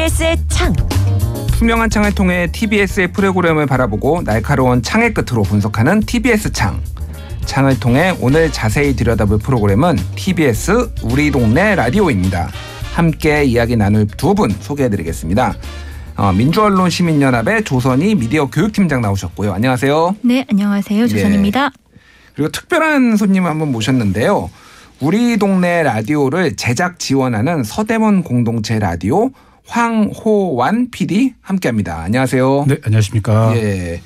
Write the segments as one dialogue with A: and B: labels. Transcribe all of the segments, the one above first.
A: TBS의 창.
B: 투명한 창을 통해 TBS의 프로그램을 바라보고 날카로운 창의 끝으로 분석하는 TBS 창. 창을 통해 오늘 자세히 들여다볼 프로그램은 TBS 우리 동네 라디오입니다. 함께 이야기 나눌 두 분 소개해드리겠습니다. 어, 민주언론 시민연합의 조선희 미디어 교육팀장 나오셨고요. 안녕하세요.
C: 네, 안녕하세요. 조선입니다.
B: 그리고 특별한 손님 한 분 모셨는데요. 우리 동네 라디오를 제작 지원하는 서대문 공동체 라디오 황호완 PD 함께합니다. 안녕하세요.
D: 네, 안녕하십니까.
B: 예.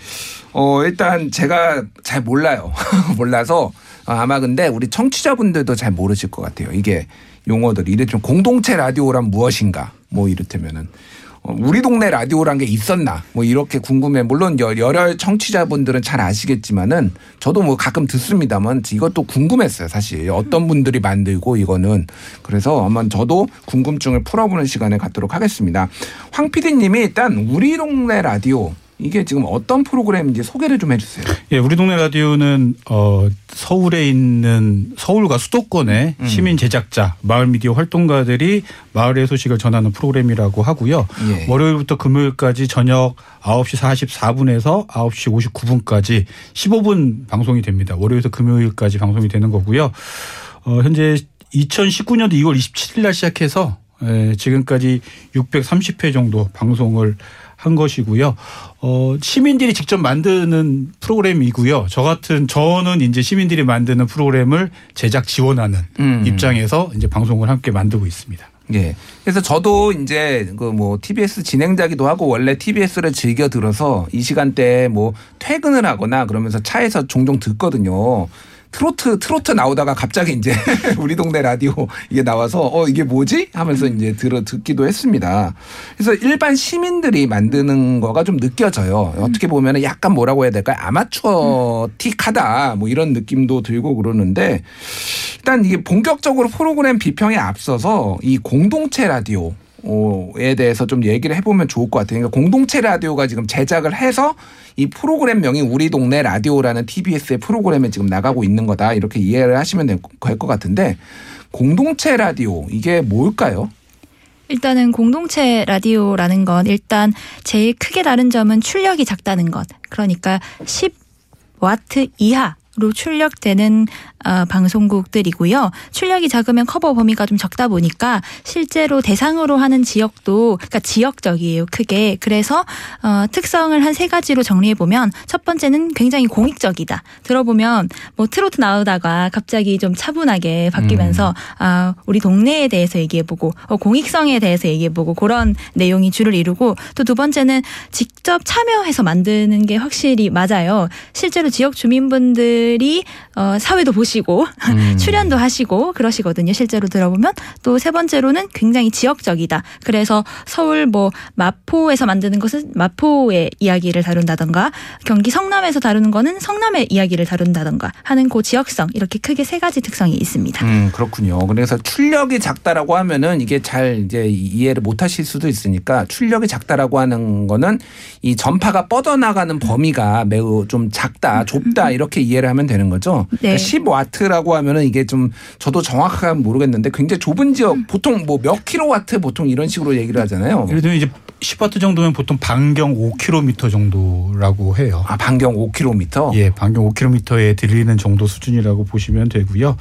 B: 어, 일단 제가 잘 몰라요. 몰라서 아마 근데 우리 청취자분들도 잘 모르실 것 같아요. 이게 용어들이 이래 좀 공동체 라디오란 무엇인가 뭐 이를테면은 어, 우리 동네 라디오란 게 있었나? 뭐 이렇게 궁금해. 물론 여러 청취자분들은 잘 아시겠지만은 저도 뭐 가끔 듣습니다만 이것도 궁금했어요 사실. 어떤 분들이 만들고 이거는. 그래서 아마 저도 궁금증을 풀어보는 시간을 갖도록 하겠습니다. 황 PD님이 일단 우리 동네 라디오 이게 지금 어떤 프로그램인지 소개를 좀 해주세요.
D: 예, 우리 동네 라디오는 어, 서울에 있는 서울과 수도권의 음. 시민 제작자, 마을 미디어 활동가들이 마을의 소식을 전하는 프로그램이라고 하고요. 예. 월요일부터 금요일까지 저녁 9시 44분에서 9시 59분까지 15분 방송이 됩니다. 월요일부터 금요일까지 방송이 되는 거고요. 어, 현재 2019년도 2월 27일 날 시작해서 예, 지금까지 630회 정도 방송을 한 것이고요. 어, 시민들이 직접 만드는 프로그램이고요. 저 같은 저는 이제 시민들이 만드는 프로그램을 제작 지원하는 음. 입장에서 이제 방송을 함께 만들고 있습니다.
B: 예. 그래서 저도 이제 그 뭐 TBS 진행자기도 하고 원래 TBS를 즐겨 들어서 이 시간대에 뭐 퇴근을 하거나 그러면서 차에서 종종 듣거든요. 트로트 트로트 나오다가 갑자기 이제 우리 동네 라디오 이게 나와서 어 이게 뭐지 하면서 이제 들어 듣기도 했습니다. 그래서 일반 시민들이 만드는 거가 좀 느껴져요. 어떻게 보면 약간 뭐라고 해야 될까요? 아마추어틱하다 뭐 이런 느낌도 들고 그러는데 일단 이게 본격적으로 프로그램 비평에 앞서서 이 공동체 라디오 에 대해서 좀 얘기를 해보면 좋을 것 같아요. 그러니까 공동체 라디오가 지금 제작을 해서 이 프로그램명이 우리 동네 라디오라는 TBS의 프로그램에 지금 나가고 있는 거다 이렇게 이해를 하시면 될 것 같은데 공동체 라디오 이게 뭘까요?
C: 일단은 공동체 라디오라는 건 일단 제일 크게 다른 점은 출력이 작다는 것. 그러니까 10 와트 이하 로 출력되는 어, 방송국들이고요. 출력이 작으면 커버 범위가 좀 적다 보니까 실제로 대상으로 하는 지역도 그러니까 지역적이에요. 크게. 그래서 어, 특성을 한 세 가지로 정리해 보면 첫 번째는 굉장히 공익적이다. 들어보면 뭐 트로트 나오다가 갑자기 좀 차분하게 바뀌면서 음. 아, 우리 동네에 대해서 얘기해 보고 어, 공익성에 대해서 얘기해 보고 그런 내용이 주를 이루고 또 두 번째는 직접 참여해서 만드는 게 확실히 맞아요. 실제로 지역 주민분들 분들이 어, 사회도 보시 고 음. 출연도 하시고 그러시거든요. 실제로 들어보면 또 세 번째로는 굉장히 지역적이다. 그래서 서울 뭐 마포에서 만드는 것은 마포의 이야기를 다룬다던가 경기 성남에서 다루는 거는 성남의 이야기를 다룬다던가 하는 그 지역성 이렇게 크게 세 가지 특성이 있습니다.
B: 음 그렇군요. 그래서 출력이 작다라고 하면은 이게 잘 이제 이해를 못 하실 수도 있으니까 출력이 작다라고 하는 거는 이 전파가 뻗어나가는 범위가 매우 좀 작다, 좁다 이렇게 이해를 하면 되는 거죠. 네. 그러니까 10와트라고 하면은 이게 좀 저도 정확하게 모르겠는데 굉장히 좁은 지역 음. 보통 뭐 몇 킬로와트 보통 이런 식으로 얘기를 하잖아요.
D: 예를 들면 이제 10와트 정도면 보통 반경 5km 정도라고 해요.
B: 아, 반경 5km?
D: 예, 반경 5km에 들리는 정도 수준이라고 보시면 되고요.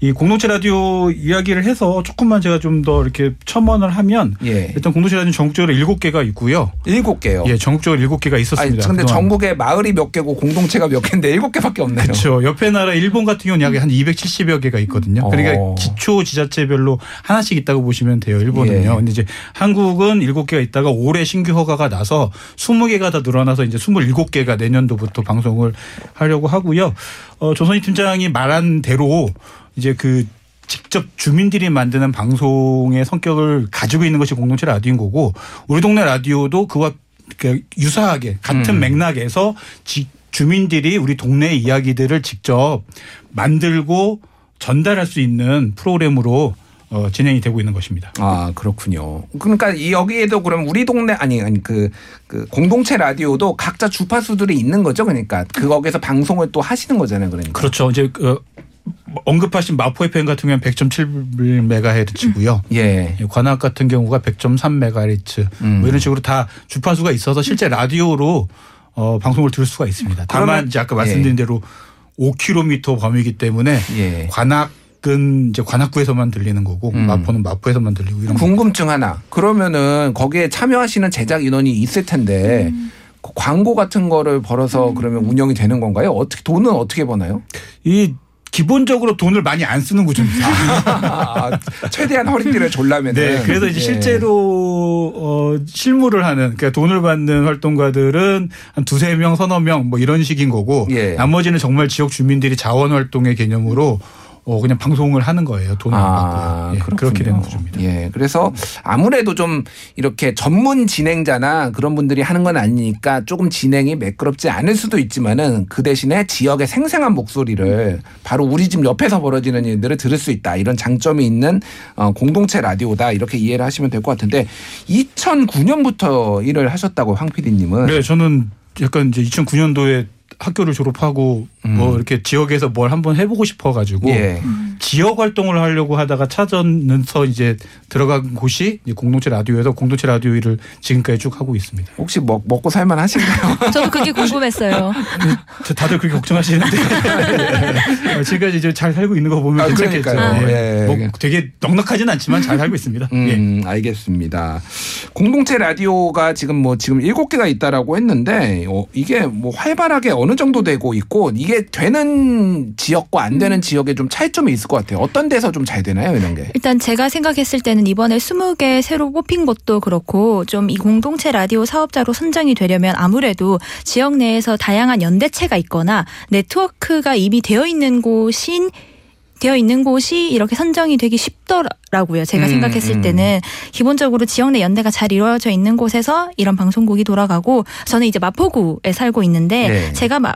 D: 이 공동체 라디오 이야기를 해서 조금만 제가 좀 더 이렇게 첨언을 하면 예. 일단 공동체 라디오 전국적으로 일곱 개가 있고요.
B: 일곱 개요?
D: 예, 전국적으로 일곱 개가 있었습니다.
B: 근데 전국에 마을이 몇 개고 공동체가 몇 개인데 일곱 개밖에 없네요.
D: 그렇죠. 옆에 나라 일본 같은 경우는 약 한 270여 개가 있거든요. 어. 그러니까 기초 지자체별로 하나씩 있다고 보시면 돼요. 일본은요. 예. 근데 이제 한국은 일곱 개가 있다가 올해 신규 허가가 나서 20개가 더 늘어나서 이제 27개가 내년도부터 방송을 하려고 하고요. 어, 조선희 팀장이 말한 대로 이제 그 직접 주민들이 만드는 방송의 성격을 가지고 있는 것이 공동체 라디오인 거고 우리 동네 라디오도 그와 그 유사하게 같은 음. 맥락에서 주민들이 우리 동네 이야기들을 직접 만들고 전달할 수 있는 프로그램으로 어, 진행이 되고 있는 것입니다.
B: 아 그렇군요. 그러니까 여기에도 그럼 우리 동네 아니 아니 그, 그 공동체 라디오도 각자 주파수들이 있는 거죠. 그러니까 그 거기서 방송을 또 하시는 거잖아요. 그러니까
D: 그렇죠. 이제 그 언급하신 마포 FM 같은 경우는 100.7MHz고요.
B: 예.
D: 관악 같은 경우가 100.3MHz
B: 음.
D: 뭐 이런 식으로 다 주파수가 있어서 실제 라디오로 어, 방송을 들을 수가 있습니다. 다만 이제 아까 말씀드린
B: 예.
D: 대로 5km 범위이기 때문에
B: 예.
D: 관악 은 이제 관악구에서만 들리는 거고
B: 음.
D: 마포는 마포에서만 들리고 이런
B: 궁금증 하나. 그러면은 거기에 참여하시는 제작 인원이 있을 텐데 그 광고 같은 거를 벌어서 그러면 운영이 되는 건가요? 어떻게 돈은 어떻게 버나요?
D: 이 기본적으로 돈을 많이 안 쓰는 구조입니다.
B: 아, 최대한 허리띠를 졸라면
D: 네, 그래서 이제 실제로 어 실무를 하는 그러니까 돈을 받는 활동가들은 한 두세 명, 서너 명 뭐 이런 식인 거고
B: 예.
D: 나머지는 정말 지역 주민들이 자원 활동의 개념으로 어 그냥 방송을 하는 거예요. 돈을 안 받고. 예, 그렇게 되는 구조입니다.
B: 예, 그래서 아무래도 좀 이렇게 전문 진행자나 그런 분들이 하는 건 아니니까 조금 진행이 매끄럽지 않을 수도 있지만은 그 대신에 지역의 생생한 목소리를 바로 우리 집 옆에서 벌어지는 일들을 들을 수 있다 이런 장점이 있는 어, 공동체 라디오다 이렇게 이해를 하시면 될 것 같은데 2009년부터 일을 하셨다고 황 PD님은
D: 네, 저는 약간 이제 2009년도에 학교를 졸업하고 뭐 이렇게 지역에서 뭘 한번 해보고 싶어가지고
B: 음. 예.
D: 지역 활동을 하려고 하다가 찾아서 이제 들어간 곳이 이제 공동체 라디오에서 공동체 라디오 일을 지금까지 쭉 하고 있습니다.
B: 혹시 먹, 먹고 살만 하신가요?
C: 저도 그게 궁금했어요.
D: 저 다들 그렇게 걱정하시는데 네. 지금까지 이제 잘 살고 있는 거 보면
B: 아,
D: 괜찮겠죠.
B: 그러니까요.
D: 예.
B: 예.
D: 뭐 되게 넉넉하진 않지만 잘 살고 있습니다. 예.
B: 음, 알겠습니다. 공동체 라디오가 지금 뭐 지금 일곱 개가 있다라고 했는데 어, 이게 뭐 활발하게 어느 정도 되고 있고 이게 되는 지역과 안 되는 지역에 좀 차이점이 있을 것 같아요. 어떤 데서 좀 잘 되나요, 이런 게?
C: 일단 제가 생각했을 때는 이번에 20개 새로 뽑힌 것도 그렇고 좀 이 공동체 라디오 사업자로 선정이 되려면 아무래도 지역 내에서 다양한 연대체가 있거나 네트워크가 이미 되어 있는 곳인 되어 있는 곳이 이렇게 선정이 되기 쉽더라고요. 제가
B: 음,
C: 생각했을
B: 음.
C: 때는 기본적으로 지역 내 연대가 잘 이루어져 있는 곳에서 이런 방송국이 돌아가고 저는 이제 마포구에 살고 있는데
B: 네.
C: 제가 마,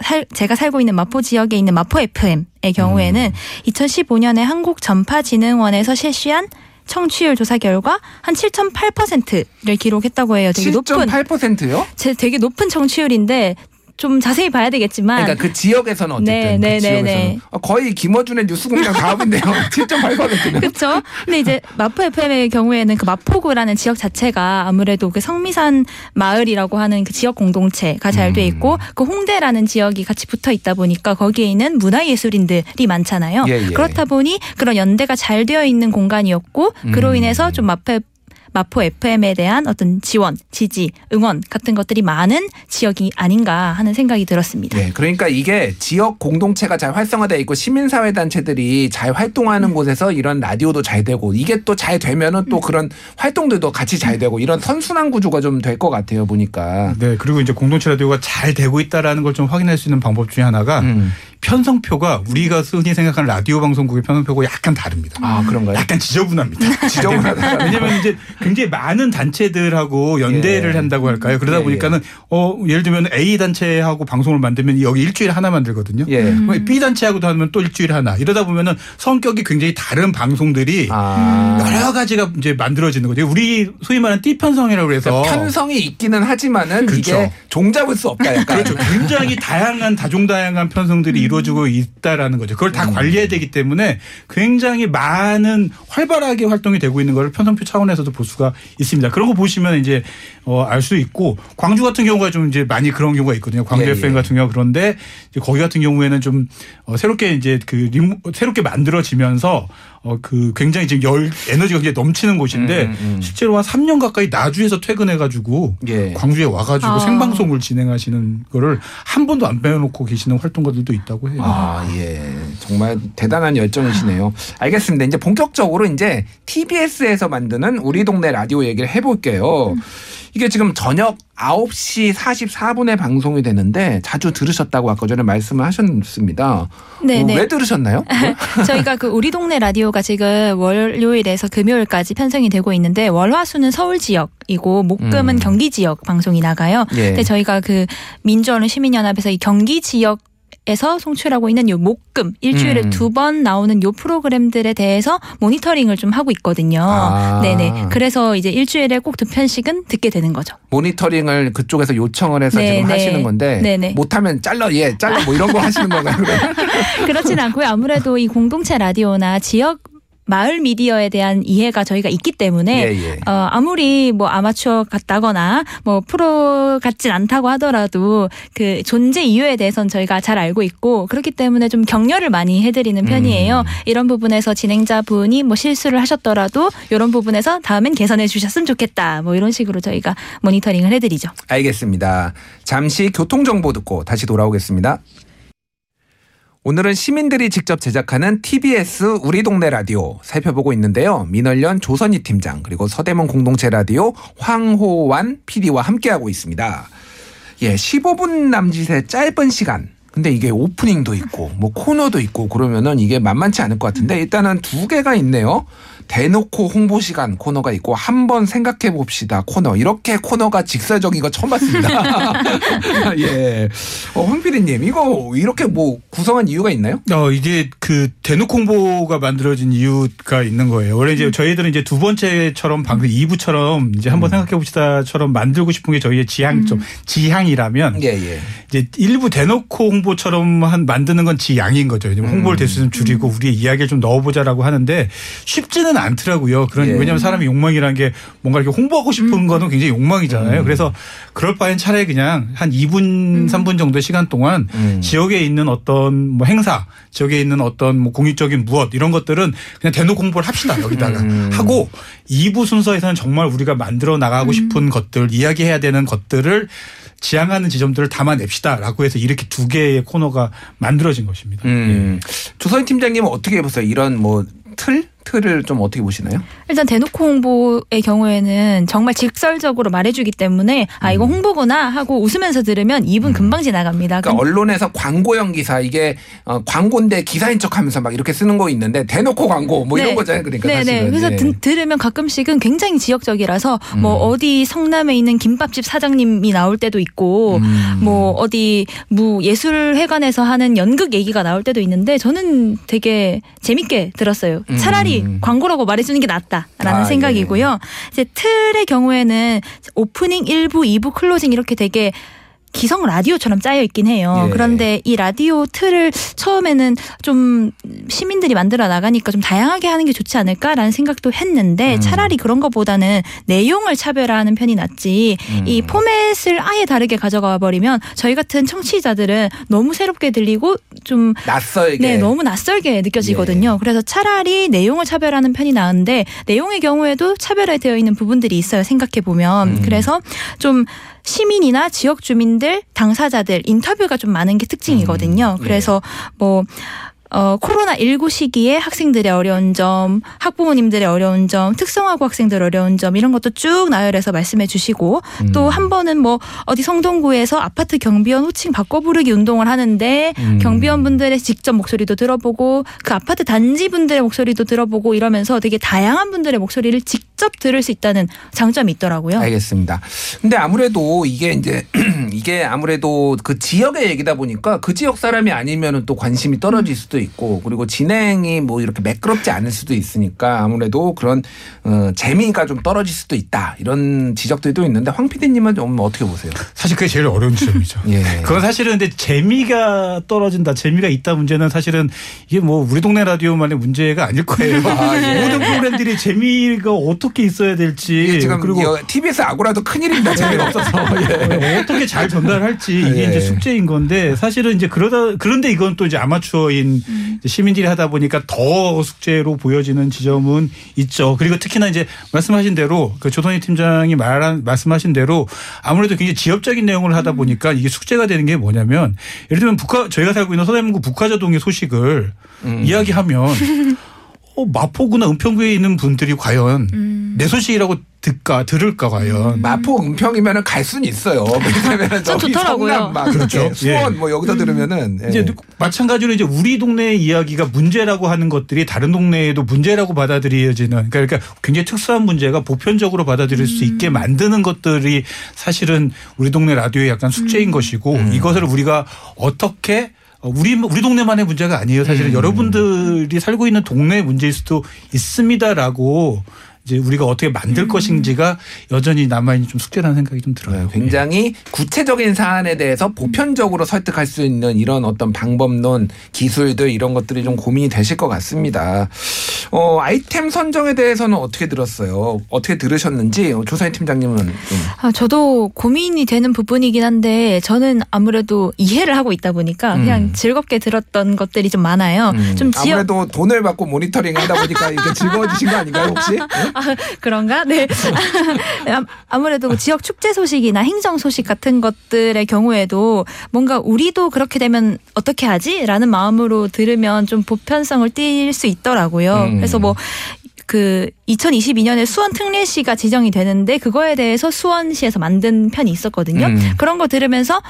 C: 살, 제가 살고 있는 마포 지역에 있는 마포 FM의 경우에는 2015년에 한국전파진흥원에서 실시한 청취율 조사 결과 한 7.8%를 기록했다고 해요. 되게 높은
B: 7.8%요?
C: 제 되게 높은 청취율인데 좀 자세히 봐야 되겠지만
B: 그러니까 그 지역에서는 어쨌든
C: 네,
B: 그
C: 네,
B: 지역에서는
C: 네, 네.
B: 어, 거의 김어준의 뉴스공장 다음인데요. 7.8%는.
C: 그렇죠. 근데 이제 마포 FM의 경우에는 그 마포구라는 지역 자체가 아무래도 그 성미산 마을이라고 하는 그 지역 공동체가 잘돼 있고
B: 음.
C: 그 홍대라는 지역이 같이 붙어 있다 보니까 거기에 있는 문화예술인들이 많잖아요.
B: 예, 예.
C: 그렇다 보니 그런 연대가 잘 되어 있는 공간이었고 그로
B: 음.
C: 인해서 좀 마포 마포 FM에 대한 어떤 지원, 지지, 응원 같은 것들이 많은 지역이 아닌가 하는 생각이 들었습니다.
B: 네, 그러니까 이게 지역 공동체가 잘 활성화되어 있고 시민사회 단체들이 잘
C: 음.
B: 활동하는 곳에서 이런 라디오도 잘 되고 이게 또 잘 되면은 또 그런 활동들도 같이 잘 되고 이런 선순환 구조가 좀 될 것 같아요 보니까.
D: 네, 그리고 이제 공동체 라디오가 잘 되고 있다라는 걸 좀 확인할 수 있는 방법 중에 하나가
B: 음.
D: 편성표가 우리가 흔히 생각하는 라디오 방송국의 편성표가 약간 다릅니다.
B: 아 그런가요?
D: 약간 지저분합니다.
B: 지저분하다.
D: 왜냐면 이제 굉장히 많은 단체들하고 연대를
B: 예.
D: 한다고 할까요? 그러다
B: 예,
D: 보니까는 어 예를 들면 A 단체하고 방송을 만들면 여기 일주일에 하나 만들거든요.
B: 예.
D: 그럼 B 단체하고도 하면 또 일주일에 하나. 이러다 보면은 성격이 굉장히 다른 방송들이
B: 아.
D: 여러 가지가 이제 만들어지는 거죠. 우리 소위 말하는 띠 편성이라고 해서
B: 그러니까 편성이 있기는 하지만은
D: 그렇죠.
B: 이게 종잡을 수 없다.
D: 그렇죠. 굉장히 다양한 다종다양한 편성들이 이루어 지고 있다라는 거죠. 그걸 다
B: 음.
D: 관리해야 되기 때문에 굉장히 많은 활발하게 활동이 되고 있는 걸 편성표 차원에서도 볼 수가 있습니다. 그런 거 보시면 이제 어, 알 수 있고 광주 같은 경우가 좀 이제 많이 그런 경우가 있거든요. 광주
B: 예,
D: FM
B: 예.
D: 같은 경우 그런데 이제 거기 같은 경우에는 좀 어, 새롭게 이제 그 리모, 새롭게 만들어지면서 어, 그 굉장히 지금 열 에너지가 굉장히 넘치는 곳인데
B: 음, 음, 음.
D: 실제로 한 3년 가까이 나주에서 퇴근해가지고
B: 예.
D: 광주에 와가지고
C: 아.
D: 생방송을 진행하시는 거를 한 번도 안 빼놓고 계시는 활동가들도 있다고 해요.
B: 아, 예. 정말 대단한 열정이시네요. 알겠습니다. 이제 본격적으로 이제 TBS에서 만드는 우리 동네 라디오 얘기를 해볼게요. 이게 지금 저녁 9시 44분에 방송이 되는데 자주 들으셨다고 아까 전에 말씀을 하셨습니다.
C: 네,
B: 어,
C: 네.
B: 왜 들으셨나요?
C: 저희가 그 우리 동네 라디오가 지금 월요일에서 금요일까지 편성이 되고 있는데 월화수는 서울 지역이고 목금은
B: 음.
C: 경기 지역 방송이 나가요.
B: 예.
C: 근데 저희가 그 민주언론 시민연합에서 이 경기 지역 에서 송출하고 있는 요 목금 일주일에
B: 음.
C: 두번 나오는 요 프로그램들에 대해서 모니터링을 좀 하고 있거든요.
B: 아.
C: 네네. 그래서 이제 일주일에 꼭 두 편씩은 듣게 되는 거죠.
B: 모니터링을 그쪽에서 요청을 해서
C: 네,
B: 지금
C: 네.
B: 하시는 건데
C: 네, 네.
B: 못하면 잘라 예 잘라 뭐 이런 거 하시는 건가요?
C: 그렇진 않고요. 아무래도 이 공동체 라디오나 지역 마을 미디어에 대한 이해가 저희가 있기 때문에
B: 예, 예.
C: 어, 아무리 뭐 아마추어 같다거나 뭐 프로 같진 않다고 하더라도 그 존재 이유에 대해서는 저희가 잘 알고 있고 그렇기 때문에 좀 격려를 많이 해드리는 편이에요.
B: 음.
C: 이런 부분에서 진행자 분이 뭐 실수를 하셨더라도 이런 부분에서 다음엔 개선해 주셨으면 좋겠다. 뭐 이런 식으로 저희가 모니터링을 해드리죠.
B: 알겠습니다. 잠시 교통 정보 듣고 다시 돌아오겠습니다. 오늘은 시민들이 직접 제작하는 TBS 우리 동네 라디오 살펴보고 있는데요. 민월련 조선희 팀장 그리고 서대문 공동체 라디오 황호완 PD와 함께하고 있습니다. 예, 15분 남짓의 짧은 시간. 근데 이게 오프닝도 있고 뭐 코너도 있고 그러면은 이게 만만치 않을 것 같은데 일단은 두 개가 있네요. 대놓고 홍보 시간 코너가 있고 한번 생각해 봅시다 코너 이렇게 코너가 직설적인 거 처음 봤습니다. 예, 어, 황 PD님 이거 이렇게 뭐 구성한 이유가 있나요?
D: 어, 이제 그 대놓고 홍보가 만들어진 이유가 있는 거예요. 원래 이제 저희들은 이제 두 번째처럼 방금 2부처럼 이제 한번 생각해 봅시다처럼 만들고 싶은 게 저희의 지향 좀 지향이라면
B: 예, 예.
D: 이제 일부 대놓고 홍보처럼 한 만드는 건 지양인 거죠. 이제 홍보를 대수 좀 줄이고 우리의 이야기를 좀 넣어보자라고 하는데 쉽지는 않더라고요. 그런
B: 예.
D: 왜냐하면 사람이 욕망이라는 게 뭔가 이렇게 홍보하고 싶은 거는 굉장히 욕망이잖아요. 그래서 그럴 바엔 차라리 그냥 한 2분, 3분 정도 시간 동안
B: 음.
D: 지역에 있는 어떤 뭐 행사, 지역에 있는 어떤 뭐 공익적인 무엇 이런 것들은 그냥 대놓고 홍보를 합시다 여기다가
B: 음.
D: 하고 2부 순서에서는 정말 우리가 만들어 나가고 싶은 것들, 이야기해야 되는 것들을 지향하는 지점들을 담아냅시다라고 해서 이렇게 두 개의 코너가 만들어진 것입니다.
B: 음. 조선희 팀장님은 어떻게 보세요? 이런 뭐 틀? 틀을 좀 어떻게 보시나요?
C: 일단 대놓고 홍보의 경우에는 정말 직설적으로 말해주기 때문에 아 이거 홍보구나 하고 웃으면서 들으면 2분 금방 지나갑니다.
B: 그러니까 언론에서 광고형 기사 이게 어, 광고인데 기사인 척하면서 막 이렇게 쓰는 거 있는데 대놓고 광고 뭐 이런
C: 네.
B: 거잖아요. 그러니까
C: 네네.
B: 사실은.
C: 그래서
B: 예.
C: 드- 들으면 가끔씩은 굉장히 지역적이라서 뭐
B: 음.
C: 어디 성남에 있는 김밥집 사장님이 나올 때도 있고
B: 음.
C: 뭐 어디 무 예술회관에서 하는 연극 얘기가 나올 때도 있는데 저는 되게 재밌게 들었어요. 차라리
B: 음.
C: 광고라고 말해주는 게 낫다라는
B: 아,
C: 생각이고요. 이제 틀의 경우에는 오프닝 1부, 2부 클로징 이렇게 되게 기성 라디오처럼 짜여 있긴 해요.
B: 예.
C: 그런데 이 라디오 틀을 처음에는 좀 시민들이 만들어 나가니까 좀 다양하게 하는 게 좋지 않을까라는 생각도 했는데
B: 음.
C: 차라리 그런 것보다는 내용을 차별화하는 편이 낫지
B: 음.
C: 이 포맷을 아예 다르게 가져가 버리면 저희 같은 청취자들은 너무 새롭게 들리고 좀
B: 낯설게.
C: 네, 너무 낯설게 느껴지거든요.
B: 예.
C: 그래서 차라리 내용을 차별하는 편이 나은데 내용의 경우에도 차별화되어 있는 부분들이 있어요. 생각해 보면
B: 음.
C: 그래서 좀 시민이나 지역 주민들, 당사자들 인터뷰가 좀 많은 게 특징이거든요.
B: 음. 예.
C: 그래서 뭐 어, 코로나19 시기에 학생들의 어려운 점, 학부모님들의 어려운 점, 특성화고 학생들 어려운 점, 이런 것도 쭉 나열해서 말씀해 주시고,
B: 음.
C: 또한 번은 뭐, 어디 성동구에서 아파트 경비원 호칭 바꿔 부르기 운동을 하는데,
B: 음.
C: 경비원 분들의 직접 목소리도 들어보고, 그 아파트 단지 분들의 목소리도 들어보고 이러면서 되게 다양한 분들의 목소리를 직접 들을 수 있다는 장점이 있더라고요.
B: 알겠습니다. 근데 아무래도 이게 이제 이게 아무래도 그 지역의 얘기다 보니까 그 지역 사람이 아니면은 또 관심이 떨어질 수도 있고 그리고 진행이 뭐 이렇게 매끄럽지 않을 수도 있으니까 아무래도 그런 어, 재미가 좀 떨어질 수도 있다 이런 지적들도 있는데 황 PD님은 좀 어떻게 보세요?
D: 사실 그게 제일 어려운 지점이죠.
B: 예.
D: 그건 사실은 근데 재미가 떨어진다, 재미가 있다 문제는 사실은 이게 뭐 우리 동네 라디오만의 문제가 아닐 거예요.
B: 아, 예.
D: 모든 프로그램들이 재미가 어떻게 있어야 될지
B: 지금
D: 그리고
B: TBS 아고라도 큰 일입니다. 재미가 없어서. 예.
D: 어떻게 잘 전달할지 이게
B: 예.
D: 이제 숙제인 건데 사실은 이제 그러다 그런데 이건 또 이제 아마추어인 시민들이 하다 보니까 더 숙제로 보여지는 지점은 있죠. 그리고 특히나 이제 말씀하신 대로 그 조선희 팀장이 말한 말씀하신 대로 아무래도 굉장히 지역적인 내용을 하다 보니까 이게 숙제가 되는 게 뭐냐면 예를 들면 북화 저희가 살고 있는 서대문구 북화저동의 소식을
B: 음.
D: 이야기하면 어, 마포구나 은평구에 있는 분들이 과연
C: 음.
D: 내 소식이라고 듣까 들을까 과연
B: 마포 은평이면은 갈 수는 있어요. 왜냐면
C: 전
B: 저기
C: 좋더라고요.
B: 성남 막
D: 그렇죠.
B: 수원
D: 예.
B: 뭐 여기서 들으면은 예.
D: 이제 마찬가지로 이제 우리 동네 이야기가 문제라고 하는 것들이 다른 동네에도 문제라고 받아들여지는 그러니까 굉장히 특수한 문제가 보편적으로 받아들일 수 있게 만드는 것들이 사실은 우리 동네 라디오의 약간 숙제인 것이고 이것을 우리가 어떻게 어, 우리 우리 동네만의 문제가 아니에요. 사실은 음. 여러분들이 살고 있는 동네 문제일 수도 있습니다라고 이제 우리가 어떻게 만들 음. 것인지가 여전히 남아있는 좀 숙제라는 생각이 좀 들어요. 네,
B: 굉장히 구체적인 사안에 대해서 보편적으로 설득할 수 있는 이런 어떤 방법론, 기술들 이런 것들이 좀 고민이 되실 것 같습니다. 어, 아이템 선정에 대해서는 어떻게 들었어요? 어떻게 들으셨는지 조사희 팀장님은
C: 아, 저도 고민이 되는 부분이긴 한데 저는 아무래도 이해를 하고 있다 보니까 음. 그냥 즐겁게 들었던 것들이 좀 많아요. 음. 좀
B: 지역... 아무래도 돈을 받고 모니터링 하다 보니까 이게 즐거워지신 거 아닌가요 혹시?
C: 아, 그런가? 네. 아무래도 지역 축제 소식이나 행정 소식 같은 것들의 경우에도 뭔가 우리도 그렇게 되면 어떻게 하지? 라는 마음으로 들으면 좀 보편성을 띌 수 있더라고요. 음. 그래서 뭐, 그 2022년에 수원 특례시가 지정이 되는데 그거에 대해서 수원시에서 만든 편이 있었거든요. 음. 그런 거 들으면서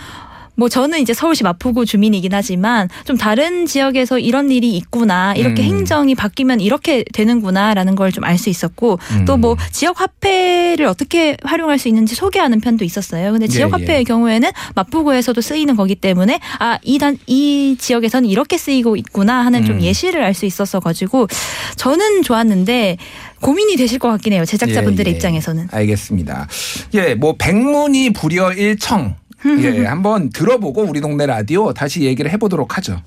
C: 뭐 저는 이제 서울시 마포구 주민이긴 하지만 좀 다른 지역에서 이런 일이 있구나 이렇게 음. 행정이 바뀌면 이렇게 되는구나라는 걸 좀 알 수 있었고 음. 또뭐 지역 화폐를 어떻게 활용할 수 있는지 소개하는 편도 있었어요. 근데 지역 예, 화폐의 예. 경우에는 마포구에서도 쓰이는 거기 때문에 아이단이 이 지역에서는 이렇게 쓰이고 있구나 하는 좀 음. 예시를 알 수 있었어 가지고 저는 좋았는데 고민이 되실 것 같긴 해요. 제작자분들의 예, 예. 입장에서는.
B: 알겠습니다. 예, 뭐 백문이 불여 일청 예, 한번 들어보고 우리 동네 라디오 다시 얘기를 해보도록 하죠.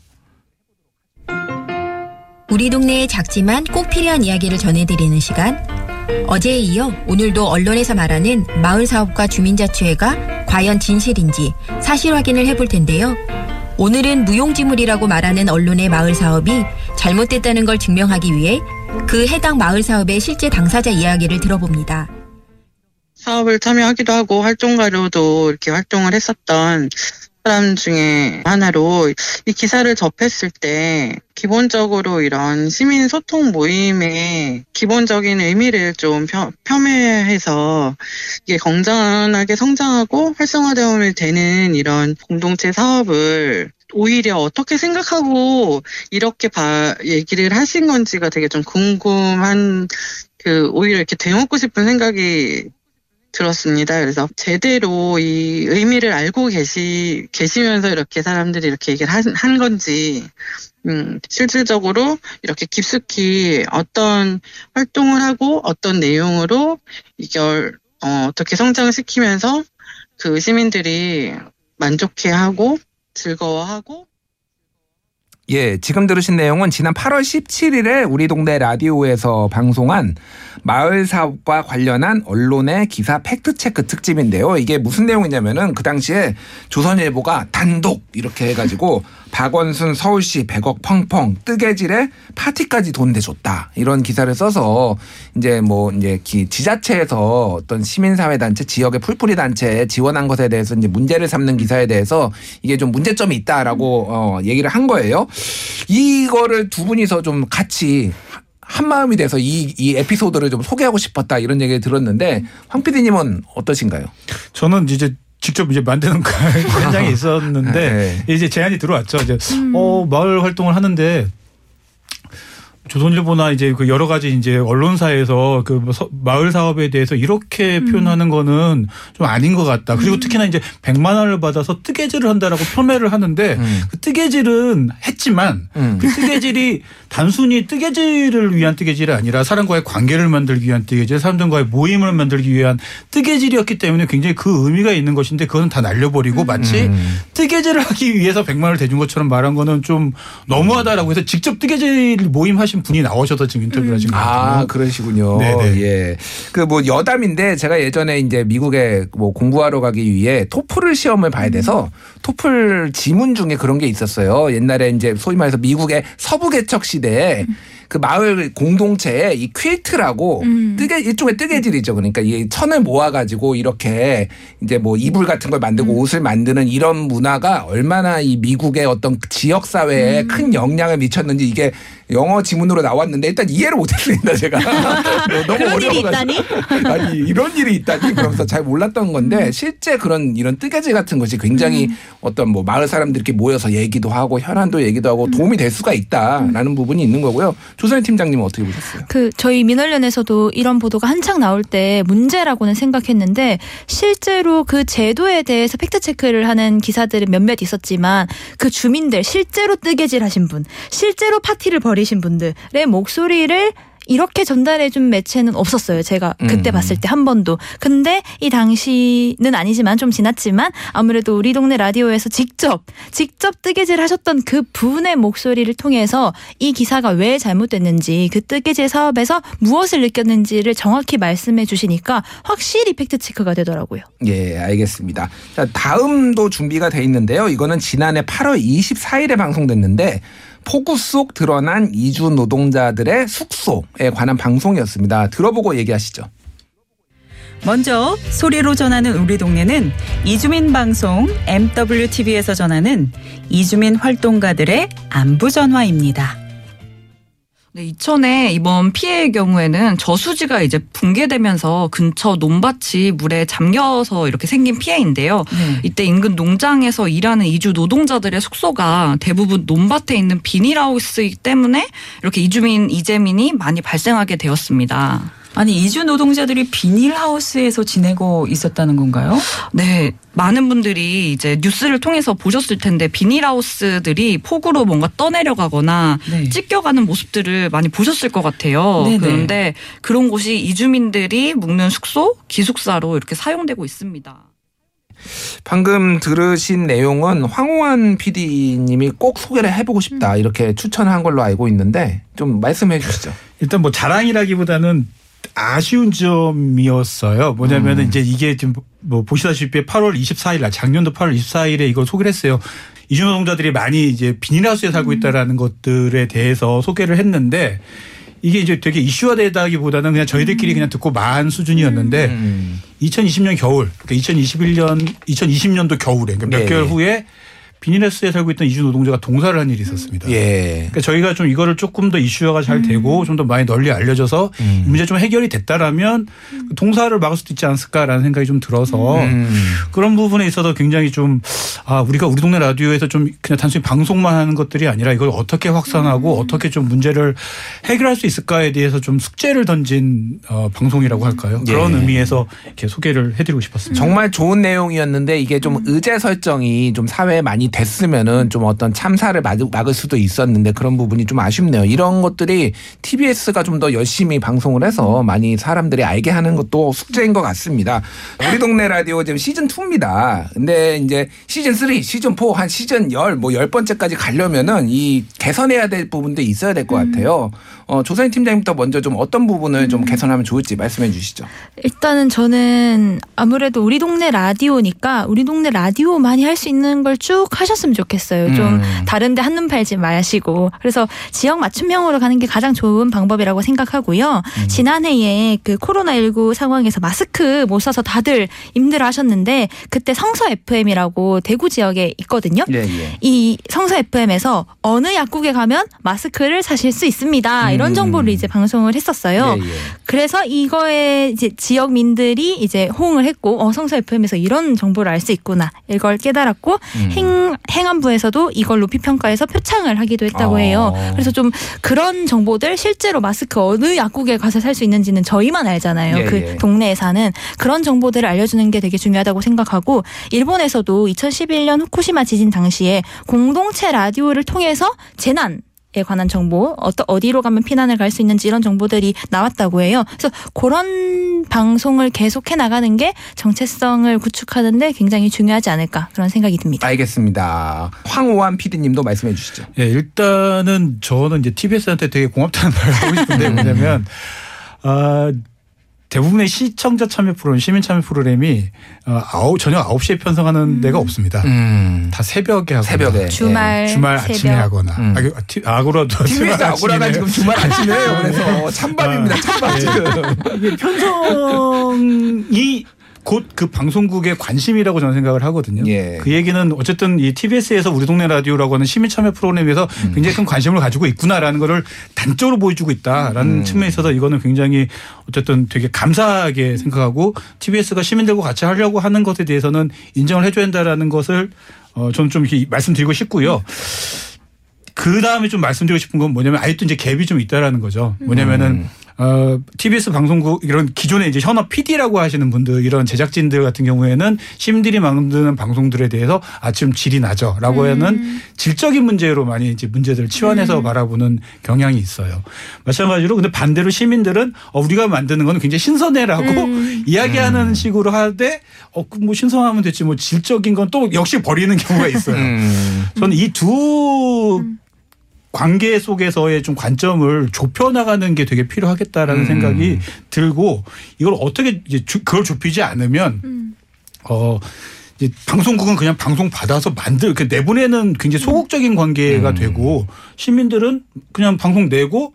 A: 우리 동네의 작지만 꼭 필요한 이야기를 전해드리는 시간. 어제에 이어 오늘도 언론에서 말하는 마을 사업과 주민자치회가 과연 진실인지 사실 확인을 해볼 텐데요. 오늘은 무용지물이라고 말하는 언론의 마을 사업이 잘못됐다는 걸 증명하기 위해 그 해당 마을 사업의 실제 당사자 이야기를 들어봅니다.
E: 사업을 참여하기도 하고 활동가로도 이렇게 활동을 했었던 사람 중에 하나로 이 기사를 접했을 때 기본적으로 이런 시민 소통 모임의 기본적인 의미를 좀 폄훼해서 이게 건전하게 성장하고 활성화되면 되는 이런 공동체 사업을 오히려 어떻게 생각하고 이렇게 봐, 얘기를 하신 건지가 되게 좀 궁금한 그 오히려 이렇게 되묻고 싶은 생각이 들었습니다. 그래서 제대로 이 의미를 알고 계시, 계시면서 이렇게 사람들이 이렇게 얘기를 한, 한 건지, 음, 실질적으로 이렇게 깊숙이 어떤 활동을 하고 어떤 내용으로 이걸, 어, 어떻게 성장시키면서 그 시민들이 만족해 하고 즐거워하고
B: 예, 지금 들으신 내용은 지난 8월 17일에 우리 동네 라디오에서 방송한 마을 사업과 관련한 언론의 기사 팩트체크 특집인데요. 이게 무슨 내용이냐면은 그 당시에 조선일보가 단독 이렇게 해가지고 박원순 서울시 100억 펑펑 뜨개질에 파티까지 돈 내줬다 이런 기사를 써서 이제 뭐 이제 지자체에서 어떤 시민사회 단체 지역의 풀뿌리 단체에 지원한 것에 대해서 이제 문제를 삼는 기사에 대해서 이게 좀 문제점이 있다라고 어 얘기를 한 거예요. 이거를 두 분이서 좀 같이 한 마음이 돼서 이, 이 에피소드를 좀 소개하고 싶었다 이런 얘기를 들었는데 황 PD님은 어떠신가요?
D: 저는 이제 직접 이제 만드는 현장에 있었는데 네. 이제 제안이 들어왔죠. 이제 음. 어 마을 활동을 하는데 조선일보나 이제 그 여러 가지 이제 언론사에서 그뭐 마을 사업에 대해서 이렇게 음. 표현하는 거는 좀 아닌 것 같다. 그리고 음. 특히나 이제 100만 원을 받아서 뜨개질을 한다라고 폄훼를 하는데 음. 그 뜨개질은 했지만 음. 그 뜨개질이 단순히 뜨개질을 위한 뜨개질이 아니라 사람과의 관계를 만들기 위한 뜨개질, 사람들과의 모임을 만들기 위한 뜨개질이었기 때문에 굉장히 그 의미가 있는 것인데 그거는 다 날려버리고 마치 음. 뜨개질을 하기 위해서 100만 원을 대준 것처럼 말한 거는 좀 너무하다라고 해서 직접 뜨개질 모임 하신 분이 나오셔서 지금 인터뷰를 하신 거예요.
B: 아 그러시군요. 네네. 예. 그 뭐 여담인데 제가 예전에 이제 미국에 뭐 공부하러 가기 위해 토플 시험을 봐야 돼서 토플 지문 중에 그런 게 있었어요. 옛날에 이제 소위 말해서 미국의 서부 개척 시대에 음. 그 마을 공동체에 이 퀼트라고 음. 뜨개 일종의 뜨개질이죠. 그러니까 이 천을 모아 가지고 이렇게 이제 뭐 이불 같은 걸 만들고 음. 옷을 만드는 이런 문화가 얼마나 이 미국의 어떤 지역 사회에 음. 큰 영향을 미쳤는지 이게 영어 지문으로 나왔는데 일단 이해를 못했습니다 제가 너무
C: 있다니?
B: 아니 이런 일이 있다니 그러면서 잘 몰랐던 건데
C: 음.
B: 실제 그런 이런 뜨개질 같은 것이 굉장히
C: 음.
B: 어떤 뭐 마을 사람들이 이렇게 모여서 얘기도 하고 현안도 얘기도 하고
C: 음.
B: 도움이 될 수가 있다라는 부분이 있는 거고요 조선희 팀장님은 어떻게 보셨어요?
C: 그 저희 민원련에서도 이런 보도가 한창 나올 때 문제라고는 생각했는데 실제로 그 제도에 대해서 팩트 체크를 하는 기사들은 몇몇 있었지만 그 주민들 실제로 뜨개질 하신 분, 실제로 파티를 벌 이신 분들의 목소리를 이렇게 전달해준 매체는 없었어요. 제가 그때
B: 음.
C: 봤을 때 한 번도. 근데 이 당시는 아니지만 좀 지났지만 아무래도 우리 동네 라디오에서 직접 직접 뜨개질 하셨던 그 분의 목소리를 통해서 이 기사가 왜 잘못됐는지 그 뜨개질 사업에서 무엇을 느꼈는지를 정확히 말씀해 주시니까 확실히 팩트 체크가 되더라고요.
B: 예, 알겠습니다. 자, 다음도 준비가 돼 있는데요. 이거는 지난해 8월 24일에 방송됐는데 폭우 속 드러난 이주 노동자들의 숙소에 관한 방송이었습니다. 들어보고 얘기하시죠.
F: 먼저 소리로 전하는 우리 동네는 이주민 방송 MWTV에서 전하는 이주민 활동가들의 안부 전화입니다.
G: 네, 이천에 이번 피해의 경우에는 저수지가 이제 붕괴되면서 근처 논밭이 물에 잠겨서 이렇게 생긴 피해인데요.
F: 네.
G: 이때 인근 농장에서 일하는 이주 노동자들의 숙소가 대부분 논밭에 있는 비닐하우스이기 때문에 이렇게 이주민, 이재민이 많이 발생하게 되었습니다.
F: 아니 이주 노동자들이 비닐하우스에서 지내고 있었다는 건가요?
G: 네, 많은 분들이 이제 뉴스를 통해서 보셨을 텐데 비닐하우스들이 폭우로 뭔가 떠내려가거나
F: 네.
G: 찢겨가는 모습들을 많이 보셨을 것 같아요.
F: 네네.
G: 그런데 그런 곳이 이주민들이 묵는 숙소, 기숙사로 이렇게 사용되고 있습니다.
B: 방금 들으신 내용은 황호환 PD님이 꼭 소개를 해보고
C: 음.
B: 싶다 이렇게 추천한 걸로 알고 있는데 좀 말씀해 주시죠.
D: 일단 뭐 자랑이라기보다는 아쉬운 점이었어요. 뭐냐면은
B: 음.
D: 이제 이게 지금 뭐 보시다시피 8월 24일 날 작년도 8월 24일에 이걸 소개를 했어요. 이주 노동자들이 많이 이제 비닐하우스에 살고 있다라는 것들에 대해서 소개를 했는데 이게 이제 되게 이슈화 되다기보다는 그냥 저희들끼리 그냥 듣고 만 수준이었는데
B: 음.
D: 2020년 겨울, 그러니까 2021년, 2020년도 겨울에 그러니까 몇
B: 네.
D: 개월 후에 비닐하우스에 살고 있던 이주 노동자가 동사를 한 일이 있었습니다.
B: 예.
D: 그러니까 저희가 좀 이거를 조금 더 이슈화가 잘 되고 좀더 많이 널리 알려져서
B: 음.
D: 이 문제 좀 해결이 됐다라면 그 동사를 막을 수도 있지 않았을까라는 생각이 좀 들어서
B: 음.
D: 그런 부분에 있어서 굉장히 좀 아, 우리가 우리 동네 라디오에서 좀 그냥 단순히 방송만 하는 것들이 아니라 이걸 어떻게 확산하고 어떻게 좀 문제를 해결할 수 있을까에 대해서 좀 숙제를 던진 어, 방송이라고 할까요? 그런
B: 예.
D: 의미에서 이렇게 소개를 해드리고 싶었습니다.
B: 정말 좋은 내용이었는데 이게 좀 의제 설정이 좀 사회에 많이 됐으면은 좀 어떤 참사를 막을, 수도 있었는데 그런 부분이 좀 아쉽네요. 이런 것들이 TBS가 좀 더 열심히 방송을 해서 많이 사람들이 알게 하는 것도 숙제인 것 같습니다. 우리 동네 라디오 지금 시즌 2입니다. 근데 이제 시즌 3, 시즌 4, 한 시즌 10, 뭐 10번째까지 가려면은 이 개선해야 될 부분도 있어야 될 것 같아요. 어, 조선희 팀장님부터 먼저 좀 어떤 부분을 좀 개선하면 좋을지 말씀해 주시죠.
C: 일단은 저는 아무래도 우리 동네 라디오니까 우리 동네 라디오만이 할 수 있는 걸 쭉 하셨으면 좋겠어요. 좀
B: 음.
C: 다른데 한눈 팔지 마시고 그래서 지역 맞춤형으로 가는 게 가장 좋은 방법이라고 생각하고요.
B: 음.
C: 지난해에 그 코로나19 상황에서 마스크 못 써서 다들 힘들어하셨는데 그때 성서 FM이라고 대구 지역에 있거든요.
B: 예, 예.
C: 이 성서 FM에서 어느 약국에 가면 마스크를 사실 수 있습니다. 이런
B: 음.
C: 정보를 이제 방송을 했었어요.
B: 예, 예.
C: 그래서 이거에 이제 지역민들이 이제 호응을 했고 어 성서 FM에서 이런 정보를 알 수 있구나 이걸 깨달았고
B: 음.
C: 행 행안부에서도 이걸 높이 평가해서 표창을 하기도 했다고
B: 어.
C: 해요. 그래서 좀 그런 정보들 실제로 마스크 어느 약국에 가서 살 수 있는지는 저희만 알잖아요.
B: 예,
C: 그
B: 예.
C: 동네에 사는 그런 정보들을 알려주는 게 되게 중요하다고 생각하고 일본에서도 2011년 후쿠시마 지진 당시에 공동체 라디오를 통해서 재난 에 관한 정보, 어떠, 어디로 가면 피난을 갈 수 있는지 이런 정보들이 나왔다고 해요. 그래서 그런 방송을 계속해 나가는 게 정체성을 구축하는데 굉장히 중요하지 않을까 그런 생각이 듭니다.
B: 알겠습니다. 황호환 PD님도 말씀해 주시죠.
D: 예, 일단은 저는 이제 TBS한테 되게 고맙다는 말을 하고 싶은데 뭐냐면 아 대부분의 시청자 참여 프로그램, 시민 참여 프로그램이 어, 아홉, 저녁 9시에 편성하는 데가 없습니다.
B: 음.
D: 다 새벽에 하거나
B: 새벽에.
C: 주말,
D: 주말
C: 새벽.
D: 아침에 하거나
B: 음.
D: 아, 그, 티- 악으로도
B: TBS 아고라가 지금 주말 아침에요.
D: 네.
B: 그래서 찬밤입니다. 찬밤 지금.
D: 이게 편성이 곧 그 방송국의 관심이라고 저는 생각을 하거든요.
B: 예.
D: 그 얘기는 어쨌든 이 TBS에서 우리 동네 라디오라고 하는 시민 참여 프로그램에서
B: 음.
D: 굉장히 큰 관심을 가지고 있구나라는 거를 단적으로 보여주고 있다라는
B: 음.
D: 측면에 있어서 이거는 굉장히 어쨌든 되게 감사하게 생각하고 TBS가 시민들과 같이 하려고 하는 것에 대해서는 인정을 해줘야 한다라는 것을 어 저는 좀 이렇게 말씀드리고 싶고요. 그 다음에 좀 말씀드리고 싶은 건 뭐냐면 아직도 이제 갭이 좀 있다라는 거죠. 뭐냐면은
B: 음.
D: 어, TBS 방송국 이런 기존에 이제 현업 PD라고 하시는 분들 이런 제작진들 같은 경우에는 시민들이 만드는 방송들에 대해서 아 지금 질이 나죠라고 하는 질적인 문제로 많이 이제 문제들을 치환해서 바라보는 경향이 있어요. 마찬가지로 근데 반대로 시민들은 어, 우리가 만드는 거는 굉장히 신선해라고 이야기하는 식으로 하되 어, 그뭐 신선하면 됐지. 뭐 질적인 건 또 역시 버리는 경우가 있어요.
B: 음.
D: 저는 이두 관계 속에서의 좀 관점을 좁혀 나가는 게 되게 필요하겠다라는
B: 음.
D: 생각이 들고 이걸 어떻게 이제 주- 그걸 좁히지 않으면 어 이제 방송국은 그냥 방송 받아서 만들 그 내보내는 굉장히 소극적인 관계가
B: 음.
D: 되고 시민들은 그냥 방송 내고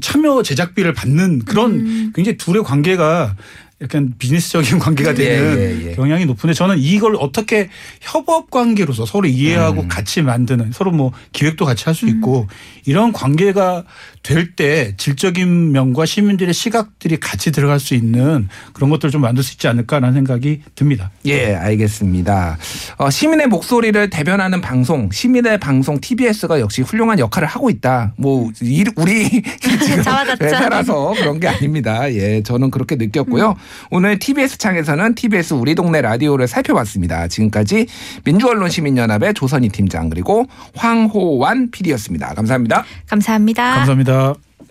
D: 참여 제작비를 받는 그런
C: 음.
D: 굉장히 둘의 관계가 약간 비즈니스적인 관계가
B: 예,
D: 되는
B: 예, 예.
D: 경향이 높은데 저는 이걸 어떻게 협업 관계로서 서로 이해하고
B: 음.
D: 같이 만드는 서로 뭐 기획도 같이 할 수 있고 이런 관계가 될 때 질적인 면과 시민들의 시각들이 같이 들어갈 수 있는 그런 것들을 좀 만들 수 있지 않을까라는 생각이 듭니다.
B: 예, 알겠습니다. 어, 시민의 목소리를 대변하는 방송, 시민의 방송 TBS가 역시 훌륭한 역할을 하고 있다. 뭐 이- 우리 지금
C: 자화자찬.
B: 회사라서 그런 게 아닙니다. 예, 저는 그렇게 느꼈고요. 오늘 TBS 창에서는 TBS 우리 동네 라디오를 살펴봤습니다. 지금까지 민주언론시민연합의 조선희 팀장 그리고 황호완 PD였습니다. 감사합니다.
C: 감사합니다.
D: 감사합니다.